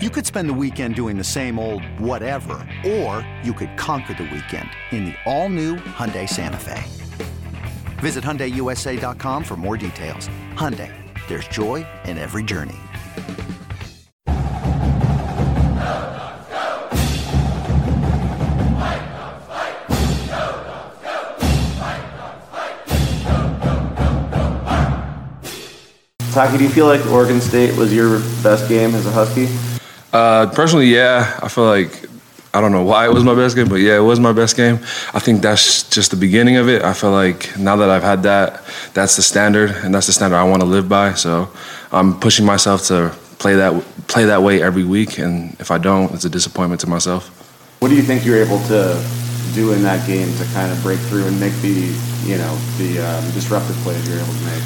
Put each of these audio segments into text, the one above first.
You could spend the weekend doing the same old whatever, or you could conquer the weekend in the all-new Hyundai Santa Fe. Visit HyundaiUSA.com for more details. Hyundai, there's joy in every journey. Taki, do you feel like Oregon State was your best game as a Husky? Uh, personally, yeah. I feel like I don't know why it was my best game, but yeah, it was my best game. I think that's just the beginning of it. I feel like now that I've had that, that's the standard, and that's the standard I want to live by. So I'm pushing myself to play that play that way every week, and if I don't, it's a disappointment to myself. What do you think you were able to do in that game to kind of break through and make the you know the um, disruptive plays you were able to make?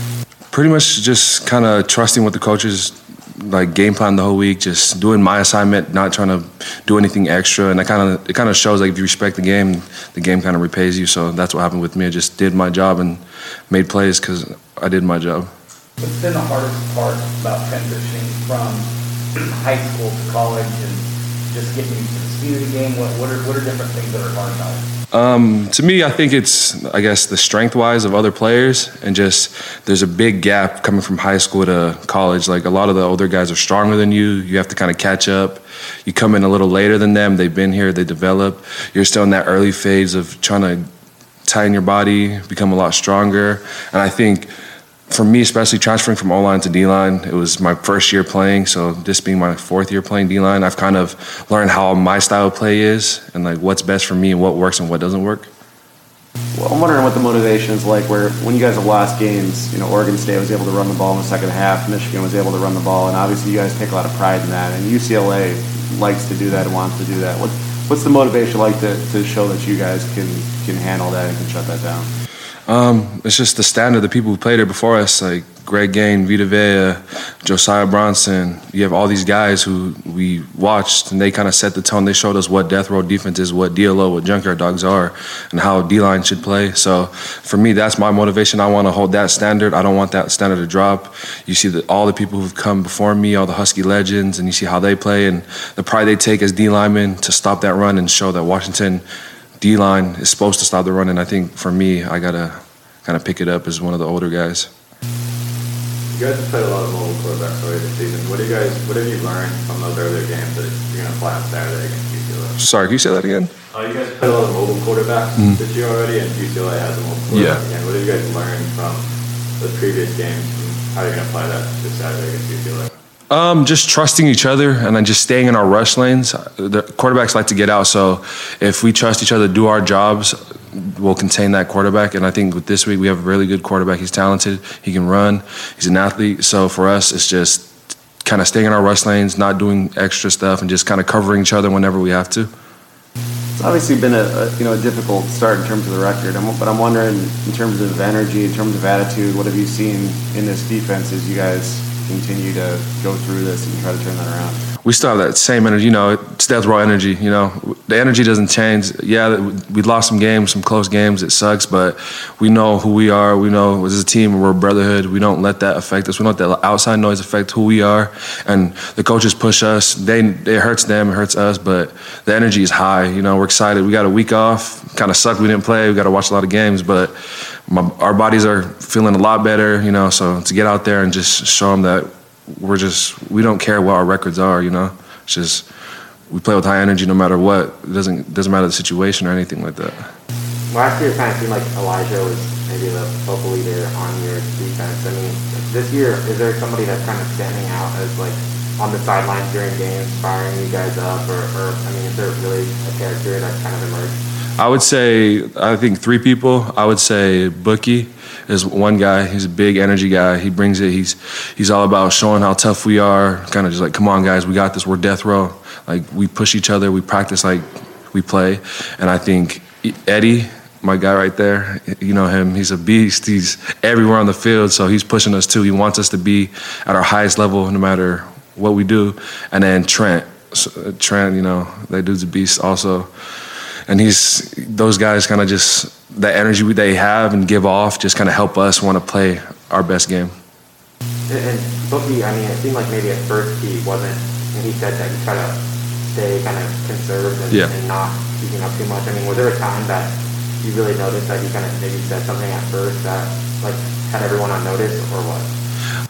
Pretty much just kind of trusting what the coaches like game plan the whole week, just doing my assignment, not trying to do anything extra, and that kind of it kind of shows like if you respect the game, the game kind of repays you. So that's what happened with me. I just did my job and made plays because I did my job. What's been the hardest part about transitioning from high school to college and just getting to the speed of the game? What, what, are, what are different things that are hard about it? Um, to me, I think it's, I guess, the strength wise of other players, and just there's a big gap coming from high school to college. Like a lot of the older guys are stronger than you. You have to kind of catch up. You come in a little later than them. They've been here, they develop. You're still in that early phase of trying to tighten your body, become a lot stronger. And I think for me, especially transferring from O line to D line, it was my first year playing. So this being my fourth year playing D line, I've kind of learned how my style of play is and like what's best for me and what works and what doesn't work. Well, I'm wondering what the motivation is like. Where when you guys have lost games, you know, Oregon State was able to run the ball in the second half, Michigan was able to run the ball, and obviously you guys take a lot of pride in that. And UCLA likes to do that and wants to do that. What, what's the motivation like to, to show that you guys can can handle that and can shut that down? Um, it's just the standard. The people who played here before us, like Greg Gaines, Vita Vea, Josiah Bronson. You have all these guys who we watched, and they kind of set the tone. They showed us what death row defense is, what DLO, what junkyard dogs are, and how D line should play. So for me, that's my motivation. I want to hold that standard. I don't want that standard to drop. You see that all the people who've come before me, all the Husky legends, and you see how they play and the pride they take as D linemen to stop that run and show that Washington D line is supposed to stop the run, and I think for me, I gotta kind of pick it up as one of the older guys. You guys have played a lot of mobile quarterbacks already this season. What do you guys, what have you learned from those earlier games that you're gonna play on Saturday against UCLA? Sorry, can you say that again? Uh, you guys played a lot of mobile quarterbacks Mm. this year already, and UCLA has a mobile Yeah. quarterback again. What have you guys learned from the previous games and how you're gonna apply that this Saturday against UCLA? Um, just trusting each other and then just staying in our rush lanes. The quarterbacks like to get out, so if we trust each other, do our jobs, we'll contain that quarterback. And I think with this week, we have a really good quarterback. He's talented. He can run. He's an athlete. So for us, it's just kind of staying in our rush lanes, not doing extra stuff, and just kind of covering each other whenever we have to. It's obviously been a, a you know a difficult start in terms of the record, I'm, but I'm wondering in terms of energy, in terms of attitude, what have you seen in this defense as you guys continue to go through this and try to turn that around? we still have that same energy. You know, it's death row energy. You know, the energy doesn't change. Yeah, we lost some games, some close games. It sucks, but we know who we are. We know as a team we're a brotherhood. We don't let that affect us. We don't let outside noise affect who we are. And the coaches push us. They it hurts them, it hurts us, but the energy is high. You know, we're excited. We got a week off. Kind of sucked we didn't play. We got to watch a lot of games, but my, our bodies are feeling a lot better. You know, so to get out there and just show them that we're just we don't care what our records are. You know, it's just we play with high energy no matter what. It doesn't doesn't matter the situation or anything like that. Last year, it kind of seemed like Elijah was maybe the focal leader on your defense. I mean, this year, is there somebody that's kind of standing out as like on the sidelines during games, firing you guys up, or, or I mean, is there really a character that kind of emerged? I would say I think three people. I would say Bookie is one guy. He's a big energy guy. He brings it. He's he's all about showing how tough we are. Kind of just like, come on, guys, we got this. We're death row. Like we push each other. We practice like we play. And I think Eddie, my guy right there, you know him. He's a beast. He's everywhere on the field. So he's pushing us too. He wants us to be at our highest level, no matter what we do. And then Trent, Trent, you know, that dude's a beast also and he's those guys kind of just the energy they have and give off just kind of help us want to play our best game. And, and Bookie, I mean, it seemed like maybe at first he wasn't, and he said that he tried to stay kind of conserved and, Yeah. and not speaking up too much. I mean, was there a time that you really noticed that he kind of maybe said something at first that like had everyone on notice or what?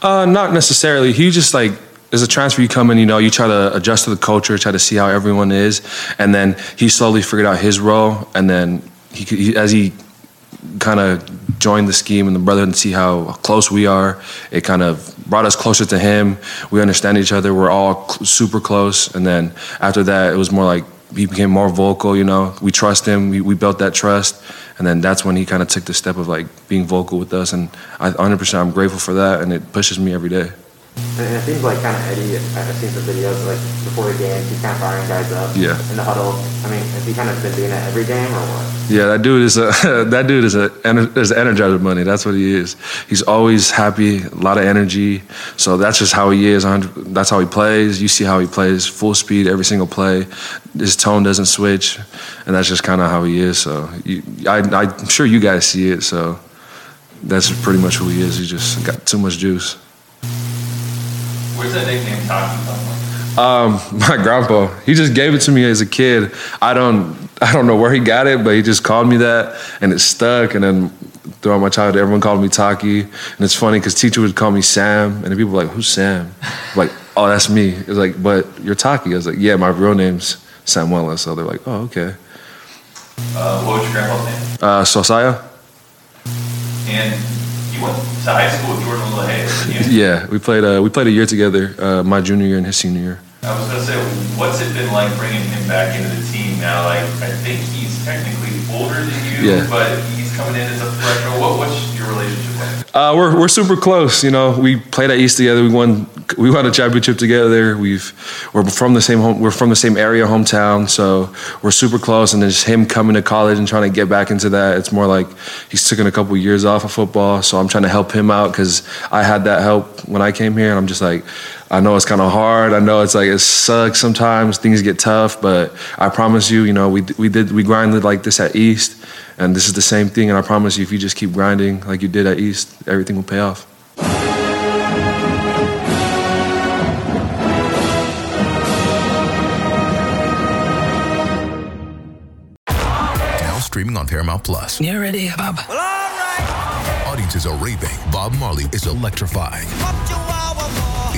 Uh, not necessarily. He just like as a transfer, you come in, you know, you try to adjust to the culture, try to see how everyone is, and then he slowly figured out his role, and then he, he as he kind of joined the scheme and the brotherhood and see how close we are, it kind of brought us closer to him. We understand each other. We're all cl- super close, and then after that, it was more like he became more vocal. You know, we trust him. We, we built that trust, and then that's when he kind of took the step of like being vocal with us, and I 100% I'm grateful for that, and it pushes me every day. And it seems like kind of Eddie, I've seen some videos like before the games, he's kind of firing guys up Yeah. in the huddle. I mean, has he kind of been doing that every game or what? Yeah, that dude is a that dude is a is energizer bunny. That's what he is. He's always happy, a lot of energy. So that's just how he is. That's how he plays. You see how he plays, full speed every single play. His tone doesn't switch, and that's just kind of how he is. So you, I, I'm sure you guys see it. So that's pretty much who he is. He just got too much juice. Where's that nickname Taki come from? Um, my grandpa, he just gave it to me as a kid. I don't, I don't know where he got it, but he just called me that, and it stuck. And then throughout my childhood, everyone called me Taki, and it's funny because teacher would call me Sam, and people were like, "Who's Sam?" like, "Oh, that's me." It's like, "But you're Taki." I was like, "Yeah, my real name's Samuela." So they're like, "Oh, okay." Uh, what was your grandpa's name? Uh, Sosaya? And went to high school with Jordan. You- Yeah, we played. Uh, we played a year together, uh, my junior year and his senior year. I was gonna say, what's it been like bringing him back into the team now? Like, I think he's technically older than you, Yeah. but he's coming in as a freshman. What, what's your relationship like? Uh, we're we're super close. You know, we played at East together. We won we won a championship together. We've we're from the same home. We're from the same area, hometown. So we're super close. And then just him coming to college and trying to get back into that. It's more like he's taken a couple years off of football. So I'm trying to help him out because I had that help when I came here. And I'm just like, I know it's kind of hard. I know it's like it sucks sometimes. Things get tough, but I promise you, you know, we we did we grinded like this at East. And this is the same thing, and I promise you, if you just keep grinding like you did at East, everything will pay off. Now streaming on Paramount Plus. You ready, Bob? Well, all right. Audiences are raving. Bob Marley is electrifying.